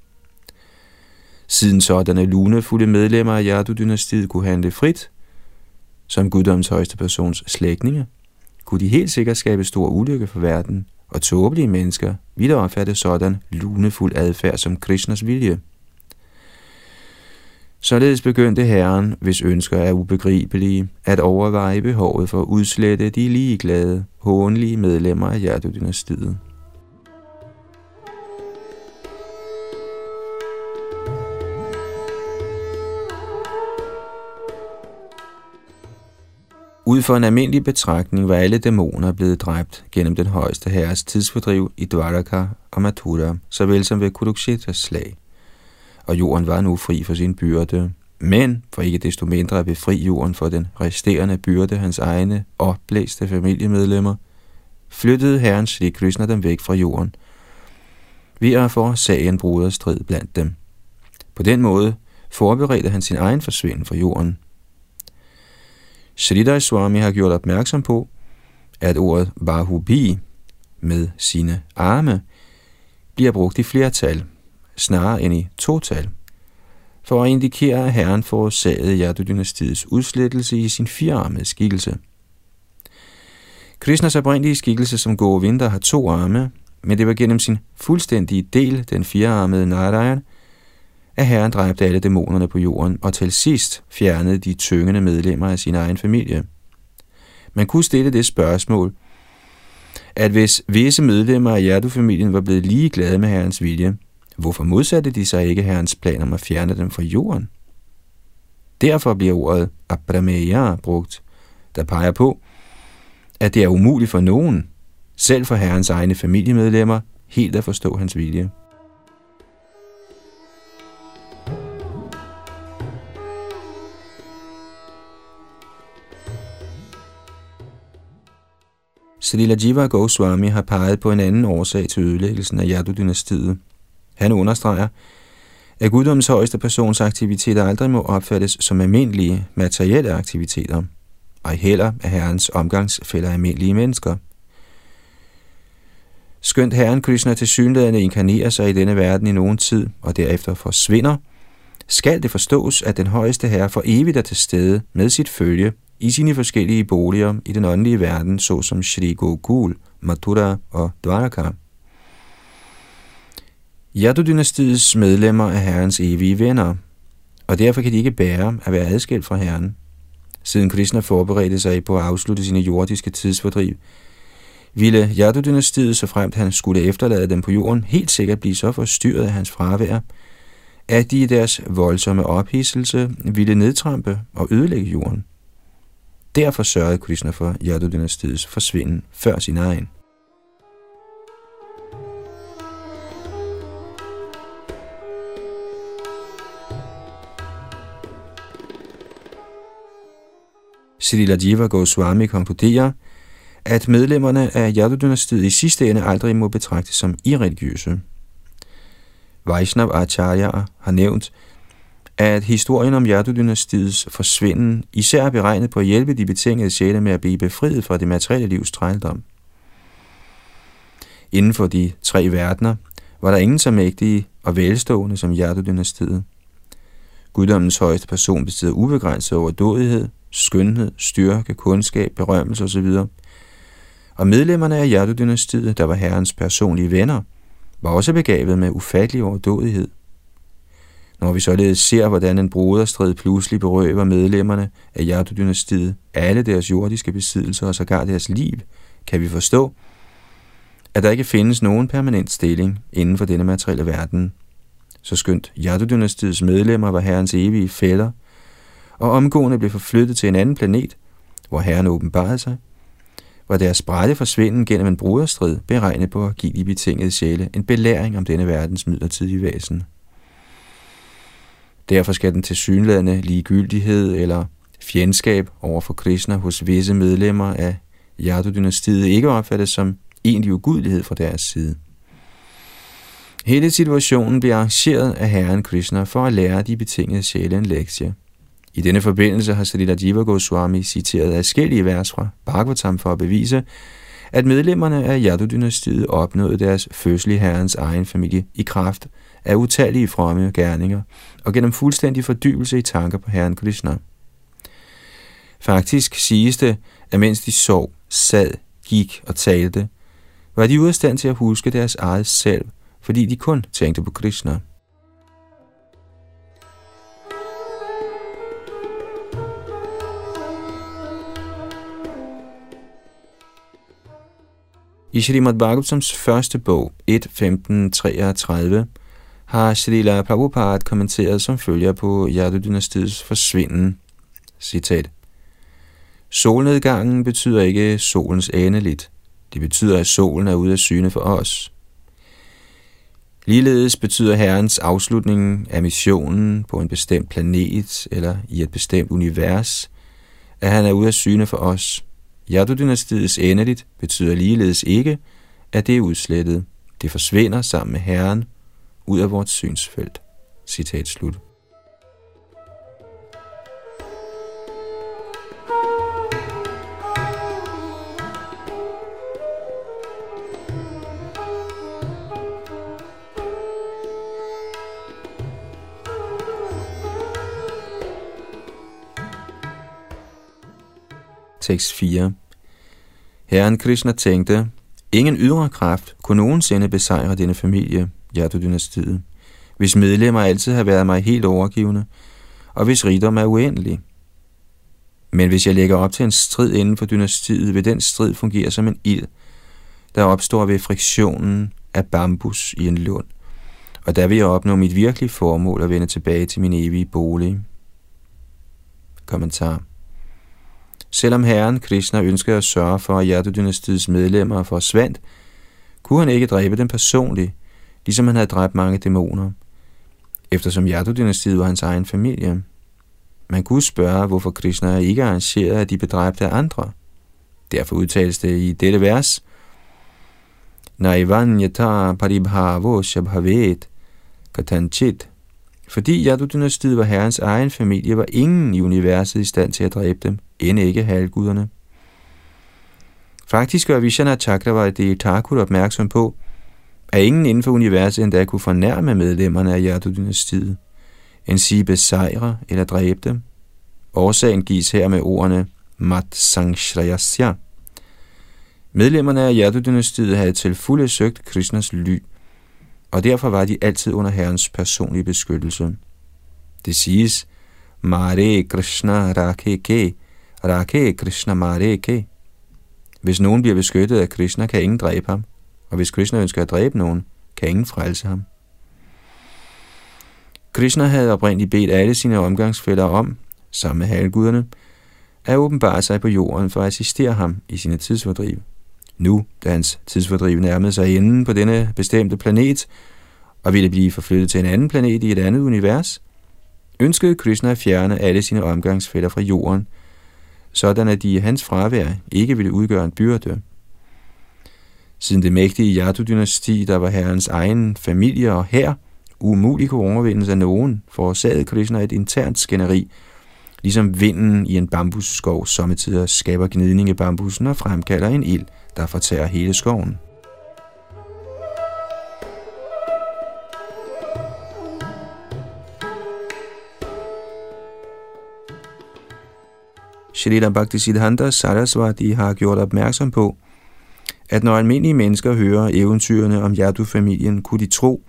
Siden sådanne lunefulde medlemmer af Yadu-dynastiet kunne handle frit, som guddoms højeste persons slægtninge, kunne de helt sikkert skabe stor ulykke for verden og tåbelige mennesker ville opfatte sådan lunefuld adfærd som Krishnas vilje. Således begyndte Herren, hvis ønsker er ubegribelige, at overveje behovet for at udslette de ligeglade, hånlige medlemmer af hjertedynastiet. dynastiet Ud for en almindelig betragtning var alle dæmoner blevet dræbt gennem den højeste herres tidsfordriv i Dvaraka og Mathura, såvel som ved Kurukshetas slag. Og jorden var nu fri for sin byrde. Men for ikke desto mindre at befri jorden for den resterende byrde hans egne opblæste familiemedlemmer, flyttede herren Sri Krishna dem væk fra jorden, ved at få sagen bruderstrid blandt dem. På den måde forberedte han sin egen forsvinden fra jorden, Sridhar Swami har gjort opmærksom på, at ordet Bahubi med sine arme bliver brugt i flertal, snarere end i total, for at indikere, at herren forårsagede Yadu-dynastiets udslettelse i sin firearmede skikkelse. Krishnas oprindelige skikkelse som Govinda har to arme, men det var gennem sin fuldstændige del, den firearmede Narayan, at herren dræbte alle dæmonerne på jorden, og til sidst fjernede de tyngende medlemmer af sin egen familie. Man kunne stille det spørgsmål, at hvis visse medlemmer af Hjertefamilien var blevet lige glade med herrens vilje, hvorfor modsatte de sig ikke herrens plan om at fjerne dem fra jorden? Derfor bliver ordet abrameya brugt, der peger på, at det er umuligt for nogen, selv for herrens egne familiemedlemmer, helt at forstå hans vilje. Srila Jiva Goswami har peget på en anden årsag til ødelæggelsen af Yadu-dynastiet. Han understreger, at guddommens højeste persons aktiviteter aldrig må opfattes som almindelige materielle aktiviteter, ej heller af herrens omgangsfælder almindelige mennesker. Skønt herren Krishna til synlædende inkarnerer sig i denne verden i nogen tid og derefter forsvinder, skal det forstås, at den højeste herre for evigt er til stede med sit følge i sine forskellige boliger i den åndelige verden, såsom Shri Gokul, Mathura og Dwaraka. Yadu-dynastiets medlemmer er herrens evige venner, og derfor kan de ikke bære at være adskilt fra herren. Siden Krishna forberedte sig på at afslutte sine jordiske tidsfordriv, ville Yadu-dynastiet, så fremt han skulle efterlade dem på jorden, helt sikkert blive så forstyrret af hans fravær, at de i deres voldsomme ophidselse ville nedtrampe og ødelægge jorden. Derfor sørgede Krishna for Yadu-dynastiets forsvinden før sin egen. Srila Jiva Goswami konkluderer, at medlemmerne af Yadu-dynastiet i sidste ende aldrig må betragtes som irreligiøse. Vaishnav Acharya har nævnt, at historien om Yadu-dynastiets forsvinden især er beregnet på at hjælpe de betingede sjæle med at blive befriet fra det materielle livs trældom. Inden for de tre verdener var der ingen så mægtige og velstående som Yadu-dynastiet. Guddommens højeste person besidder ubegrænset overdådighed, skønhed, styrke, kundskab, berømmelse osv. Og medlemmerne af Yadu-dynastiet, der var herrens personlige venner, var også begavet med ufattelig overdådighed. Når vi således ser, hvordan en broderstrid pludselig berøver medlemmerne af Yadu-dynastiet alle deres jordiske besiddelser og sågar deres liv, kan vi forstå, at der ikke findes nogen permanent stilling inden for denne materielle verden. Så skønt Yadu-dynastiets medlemmer var herrens evige fælder, og omgående blev forflyttet til en anden planet, hvor herren åbenbarede sig, var deres brætte forsvinden gennem en broderstrid beregnet på at give de betingede sjæle en belæring om denne verdens midlertidige væsen. Derfor skal den tilsyneladende ligegyldighed eller fjendskab over for Krishna hos visse medlemmer af Yadu-dynastiet ikke opfattes som egentlig ugudelighed fra deres side. Hele situationen bliver arrangeret af Herren Krishna for at lære de betingede sjæle en lektie. I denne forbindelse har Srila Jiva Goswami citeret adskillige vers fra Bhagavatam for at bevise, at medlemmerne af Yadu-dynastiet opnåede deres fødsel i herrens egen familie i kraft af utallige fromme gerninger og gennem fuldstændig fordybelse i tanker på herren Krishna. Faktisk siges det, at mens de sov, sad, gik og talte, var de ude af stand til at huske deres eget selv, fordi de kun tænkte på Krishna. I Srimad Bhagavatams første bog, 1.15.33, har Srila Prabhupada kommenteret som følger på Yadu-dynastiets forsvinden. Citat. Solnedgangen betyder ikke solens endeligt. Det betyder, at solen er ude af syne for os. Ligeledes betyder Herrens afslutning af missionen på en bestemt planet eller i et bestemt univers, at han er ude af syne for os. Yadu-dynastiets endeligt betyder ligeledes ikke, at det er udslettet. Det forsvinder sammen med Herren ud af vores synsfelt. Citat slut. Tekst 4 Herren Krishna tænkte, ingen ydre kraft kunne nogensinde besejre denne familie, Yadu-dynastiet, hvis medlemmer altid har været mig helt overgivende, og hvis rigdom er uendelig. Men hvis jeg lægger op til en strid inden for dynastiet, vil den strid fungere som en ild, der opstår ved friktionen af bambus i en lund, og der vil jeg opnå mit virkelige formål at vende tilbage til min evige bolig. Kommentar Selvom herren Krishna ønskede at sørge for, at Yadu-dynastiets medlemmer forsvandt, kunne han ikke dræbe dem personligt, ligesom han havde dræbt mange dæmoner, eftersom Yadu-dynastiet var hans egen familie. Man kunne spørge, hvorfor Krishna ikke arrangerede, at de bedræbte andre. Derfor udtales det i dette vers, Naivanyata paribhavo shabhavet katanchit. Fordi Yadu-dynastiet var herrens egen familie, var ingen i universet i stand til at dræbe dem, end ikke halvguderne. Faktisk gør Vishana Chakravarti Thakur opmærksom på, at ingen inden for universet endda kunne fornærme medlemmerne af Yadu-dynastiet, en sige besejre eller dræbe dem. Årsagen gives her med ordene Mat Sangshrayasya. Medlemmerne af Yadu-dynastiet havde til fulde søgt Krishnas ly, og derfor var de altid under herrens personlige beskyttelse. Det siges, Mare Krishna Rakhe Ke, Rakhe Krishna Mare Ke. Hvis nogen bliver beskyttet af Krishna, kan ingen dræbe ham, og hvis Krishna ønsker at dræbe nogen, kan ingen frelse ham. Krishna havde oprindeligt bedt alle sine omgangsfælder om, sammen med halvguderne, at åbenbare sig på jorden for at assistere ham i sine tidsfordriv. Nu, da hans tidsfordriv nærmede sig inden på denne bestemte planet, og ville blive forflyttet til en anden planet i et andet univers, ønskede Krishna at fjerne alle sine omgangsfælder fra jorden, sådan at de i hans fravær ikke ville udgøre en byrde. Siden det mægtige Yadu-dynasti, der var herrens egen familie og her, umuligt kunne overvindes af nogen, forårsagede Krishna et internt skænderi, ligesom vinden i en bambusskov sommetider skaber gnidning i bambusen og fremkalder en ild, der fortærer hele skoven. Shrita Bhaktisiddhanta Saraswati har gjort opmærksom på, at når almindelige mennesker hører eventyrene om Yadu-familien, kunne de tro,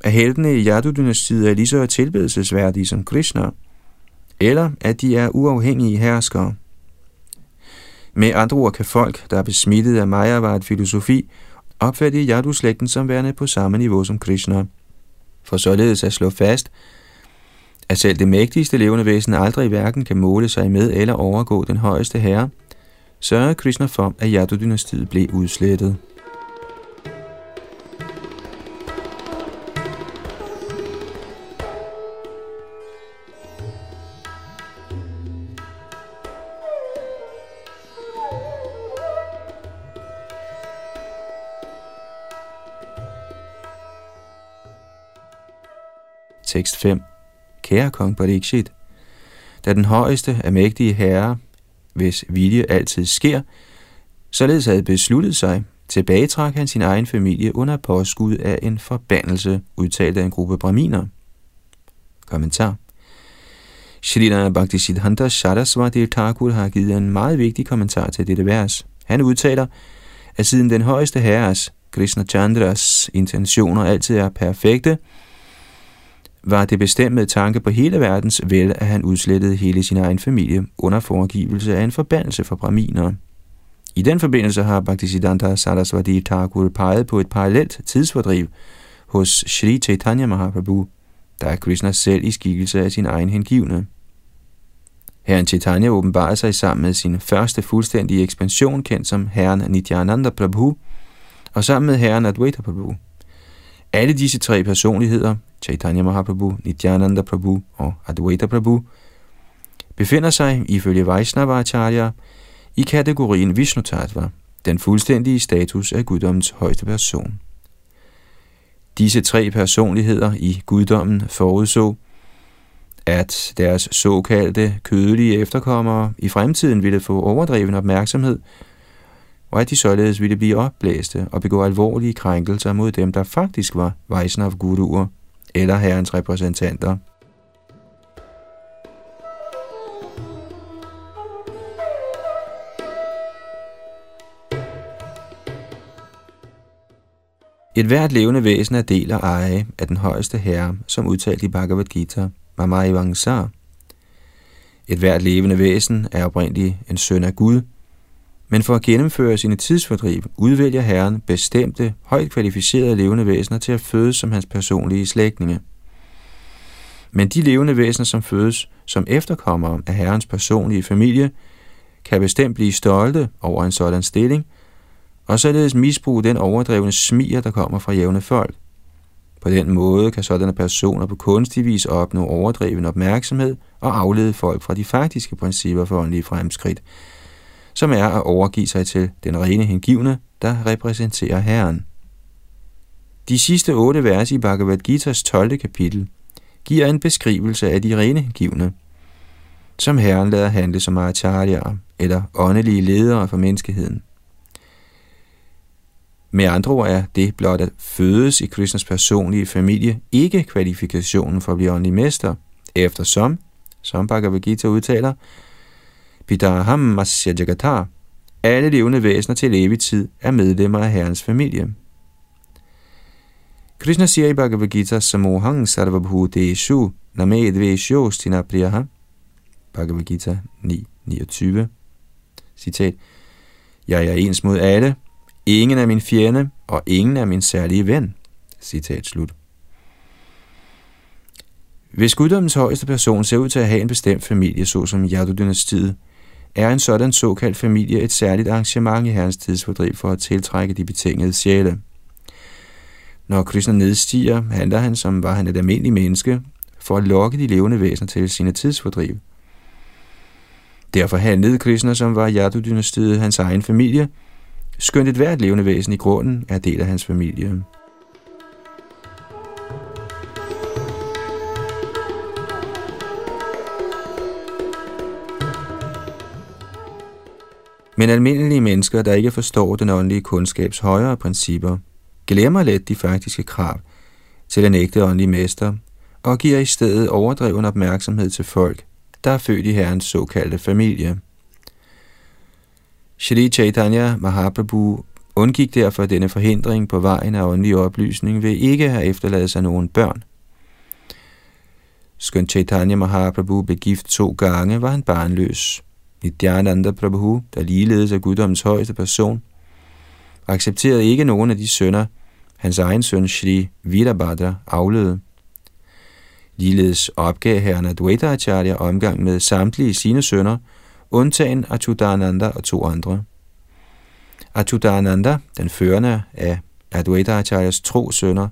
at heltene i Yadu-dynastiet er lige så tilbedelsesværdige som Krishna, eller at de er uafhængige herskere. Med andre ord kan folk, der er besmittet af Mayavad filosofi, opfatte Yadu-slægten som værende på samme niveau som Krishna. For således at slå fast, at selv det mægtigste levende væsen aldrig i hverken kan måle sig med eller overgå den højeste herre, sørgede Krishna for, at Yadu-dynastiet blev udslettet. Tekst 5 Kære kong Parikshit, da den højeste af mægtige herre, hvis vilje altid sker, således havde besluttet sig, tilbagetrak han sin egen familie under påskud af en forbandelse, udtalt af en gruppe braminer. Kommentar Shrila Bhakti Siddhanta Saraswati Thakur har givet en meget vigtig kommentar til dette vers. Han udtaler, at siden den højeste herres, Krishna Chandras, intentioner altid er perfekte, var det bestemt med tanke på hele verdens vel, at han udslettede hele sin egen familie under foregivelse af en forbandelse for braminer. I den forbindelse har Bhaktisiddhanta Sarasvati Thakur peget på et parallelt tidsfordriv hos Sri Chaitanya Mahaprabhu, der er Krishna selv i skikkelse af sin egen hengivne. Herren Chaitanya åbenbarer sig sammen med sin første fuldstændige ekspansion, kendt som Herren Nityananda Prabhu, og sammen med Herren Advaita Prabhu. Alle disse tre personligheder, Chaitanya Mahaprabhu, Nityananda Prabhu og Advaita Prabhu, befinder sig ifølge Vaishnava Acharya i kategorien Vishnu Tattva, den fuldstændige status af guddommens højeste person. Disse tre personligheder i guddommen forudså, at deres såkaldte kødelige efterkommere i fremtiden ville få overdreven opmærksomhed og at de således ville blive opblæste og begå alvorlige krænkelser mod dem, der faktisk var Vaisnav-guruer eller herrens repræsentanter. Et hvert levende væsen er del og eje af den højeste herre, som udtalt i Bhagavad Gita, Mamai Vangsar. Et hvert levende væsen er oprindeligt en søn af Gud, men for at gennemføre sine tidsfordriv, udvælger Herren bestemte, højt kvalificerede levende væsener til at fødes som hans personlige slægtninge. Men de levende væsener, som fødes som efterkommere af Herrens personlige familie, kan bestemt blive stolte over en sådan stilling, og således misbruge den overdrevne smier, der kommer fra jævne folk. På den måde kan sådanne personer på kunstig vis opnå overdreven opmærksomhed og aflede folk fra de faktiske principper for åndelige fremskridt, som er at overgive sig til den rene hengivne, der repræsenterer Herren. De sidste otte vers i Bhagavad Gita's 12. kapitel giver en beskrivelse af de rene hengivne, som Herren lader handle som acharya eller åndelige ledere for menneskeheden. Med andre ord er det blot at fødes i Krishnas personlige familie ikke kvalifikationen for at blive åndelig mester, eftersom, som Bhagavad Gita udtaler, Pidaham Masya Jagatar, alle levende væsener til evig tid er medlemmer af Herrens familie. Krishna siger i Bhagavad Gita, Samohang Sarvabhuteshu Namedvesho Stinapriyaha, Bhagavad Gita 9.29, citat, Jeg er ens mod alle, ingen er min fjende, og ingen er min særlige ven. Citat slut. Hvis guddommens højeste person ser ud til at have en bestemt familie, såsom Yadu-dynastiet, er en sådan såkaldt familie et særligt arrangement i herrens tidsfordriv for at tiltrække de betingede sjæle. Når Krishna nedstiger, handler han som var han et almindeligt menneske, for at lokke de levende væsener til sine tidsfordriv. Derfor handlede Krishna, som var Yadu-dynastiet, hans egen familie, skønt et hvert levende væsen i grunden er del af hans familie. Men almindelige mennesker, der ikke forstår den åndelige kundskabs højere principper, glemmer let de faktiske krav til den ægte åndelige mester, og giver i stedet overdreven opmærksomhed til folk, der er født i herrens såkaldte familie. Shri Chaitanya Mahaprabhu undgik derfor denne forhindring på vejen af åndelig oplysning ved ikke at have efterladet sig nogen børn. Skønt Chaitanya Mahaprabhu blev gift to gange, var han barnløs. Nityananda Prabhu, der ligeledes er guddommens højeste person, accepterede ikke nogen af de sønner, hans egen søn Shri Virabhadra afledte. Ligeledes opgav herren Advaita Acharya omgang med samtlige sine sønner, undtagen Achyutananda og to andre. Achyutananda, den førende af Advaita Acharyas tro sønner,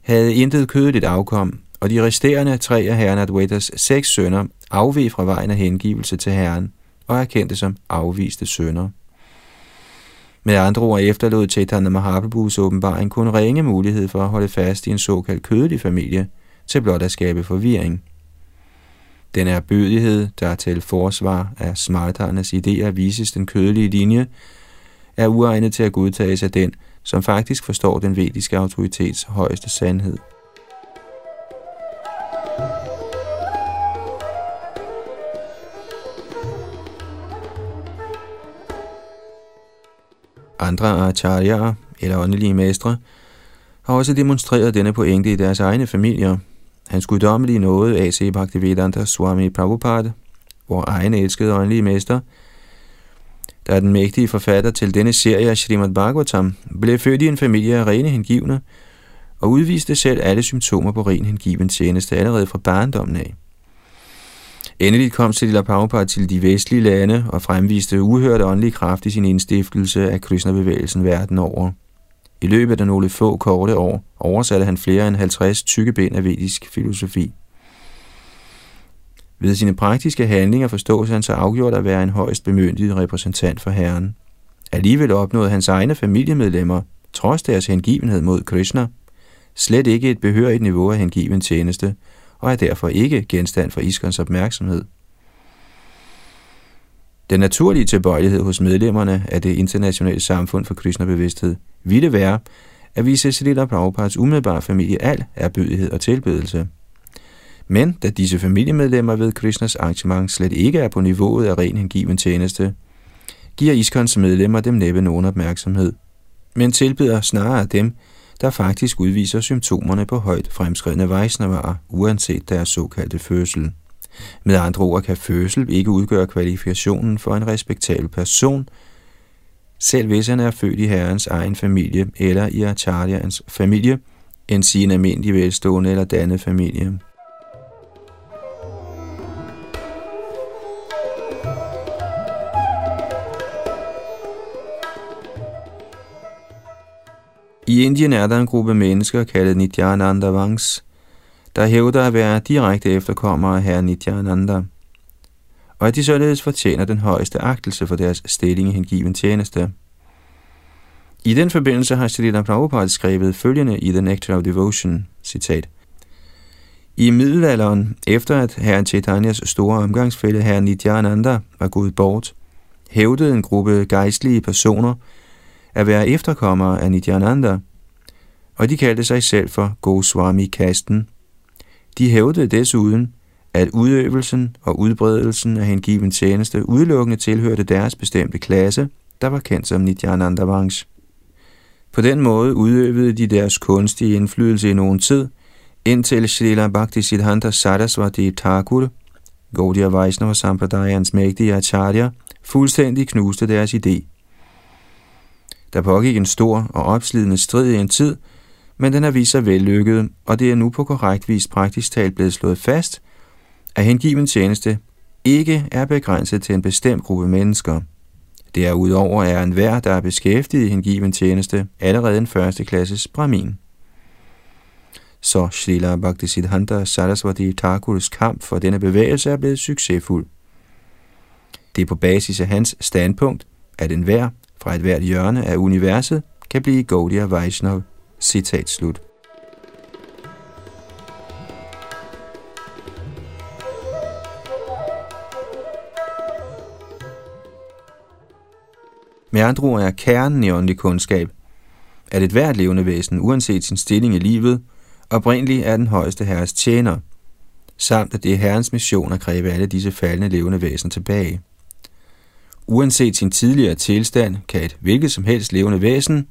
havde intet kødeligt afkom, og de resterende tre af herren Advaitas seks sønner afveg fra vejen af hengivelse til herren og erkendte som afviste sønner. Med andre ord efterlod Chaitanya Mahaprabhus åbenbaring kun ringe mulighed for at holde fast i en såkaldt kødelig familie, til blot at skabe forvirring. Den er bødighed, der til forsvar af smartarnes idéer vises den kødelige linje, er uegnet til at godtages af den, som faktisk forstår den vediske autoritets højeste sandhed. Andre acharyaer, eller åndelige mestre, har også demonstreret denne pointe i deres egne familier. Hans guddommelige nåde, A.C. Bhaktivedanta Swami Prabhupada, hvor egen elskede åndelige mester, der er den mægtige forfatter til denne serie af Srimad Bhagavatam, blev født i en familie af rene hengivne, og udviste selv alle symptomer på ren hengiven tjeneste allerede fra barndommen af. Endelig kom Siddhila Prabhupada til de vestlige lande og fremviste uhørt åndelig kraft i sin indstiftelse af Krishna-bevægelsen verden over. I løbet af nogle få korte år oversatte han flere end 50 tykke bind af vedisk filosofi. Ved sine praktiske handlinger forstås han så afgjort at være en højst bemyndiget repræsentant for Herren. Alligevel opnåede hans egne familiemedlemmer, trods deres hengivenhed mod Krishna, slet ikke et behørigt niveau af hengiven tjeneste, og er derfor ikke genstand for Iskons opmærksomhed. Den naturlige tilbøjelighed hos medlemmerne af det internationale samfund for Krishna-bevidsthed ville være at vise Srila Prabhupads umiddelbare familie al erbødighed og tilbedelse. Men da disse familiemedlemmer ved Krishnas arrangement slet ikke er på niveauet af ren hengiven tjeneste, giver Iskons medlemmer dem næppe nogen opmærksomhed, men tilbyder snarere dem, der faktisk udviser symptomerne på højt fremskredne vejsnavarer, uanset deres såkaldte fødsel. Med andre ord kan fødsel ikke udgøre kvalifikationen for en respektabel person, selv hvis han er født i herrens egen familie eller i Acharyans familie, end sin almindelig velstående eller dannet familie. I Indien er der en gruppe mennesker kaldet Nityananda Vangs, der hævder at være direkte efterkommere af herre Nityananda, og at de således fortjener den højeste agtelse for deres stilling i hengiven tjeneste. I den forbindelse har Shalita Prabhupada skrevet følgende i The Nectar of Devotion, citat. I middelalderen, efter at herren Chaitanyas store omgangsfælde herre Nityananda var gået bort, hævdede en gruppe gejstlige personer at være efterkommere af Nityananda, og de kaldte sig selv for Goswami-kasten. De hævdede desuden, at udøvelsen og udbredelsen af hengiven tjeneste udelukkende tilhørte deres bestemte klasse, der var kendt som Nityananda Vangs. På den måde udøvede de deres kunstige indflydelse i nogen tid, indtil Srila Bhakti Siddhanta Sarasvati Thakur, Gaudiya Vaishnava Sampradayans mægtige acharya, fuldstændig knuste deres idé. Der pågik en stor og opslidende strid i en tid, men den har vist sig vellykket, og det er nu på korrekt vis praktisk talt blevet slået fast, at hengiven tjeneste ikke er begrænset til en bestemt gruppe mennesker. Derudover er enhver, der er beskæftiget i hengiven tjeneste, allerede en første klasses brahmin. Så Srila Bhaktisiddhanta Saraswati Thakurs kamp for denne bevægelse er blevet succesfuld. Det er på basis af hans standpunkt, at enhver fra et hvert hjørne af universet kan blive Gaudiya Vaishnav. Citat slut. Med andre ord er kernen i åndelig kundskab, at et hvert levende væsen, uanset sin stilling i livet, oprindeligt er den højeste herres tjener, samt at det er herrens mission at kræve alle disse faldende levende væsen tilbage. Uanset sin tidligere tilstand, kan et hvilket som helst levende væsen,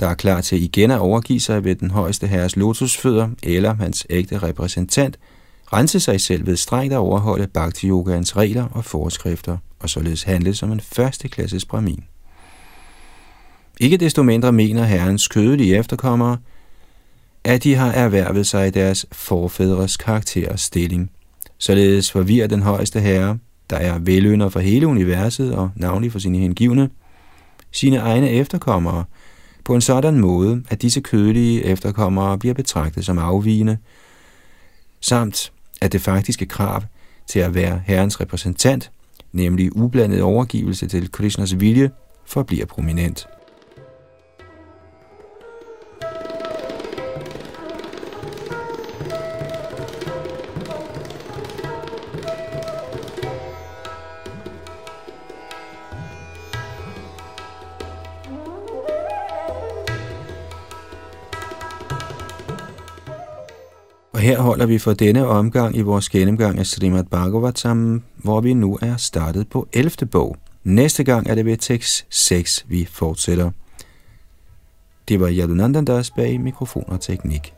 der er klar til igen at overgive sig ved den højeste herres lotusfødder eller hans ægte repræsentant, rense sig selv ved strengt at overholde bhakti yogans regler og forskrifter, og således handle som en første klasses brahmin. Ikke desto mindre mener herrens kødelige efterkommere, at de har erhvervet sig deres forfædres karakter og stilling. Således forvirrer den højeste herre, der er velønder for hele universet og navnlig for sine hengivne, sine egne efterkommere. På en sådan måde, at disse kødelige efterkommere bliver betragtet som afvigende, samt at det faktiske krav til at være herrens repræsentant, nemlig ublandet overgivelse til Krishnas vilje, forbliver prominent. Her holder vi for denne omgang i vores gennemgang af Srimad Bhagavatam, hvor vi nu er startet på 11. bog. Næste gang er det ved tekst 6, vi fortsætter. Det var Yadunandandas bag mikrofon og teknik.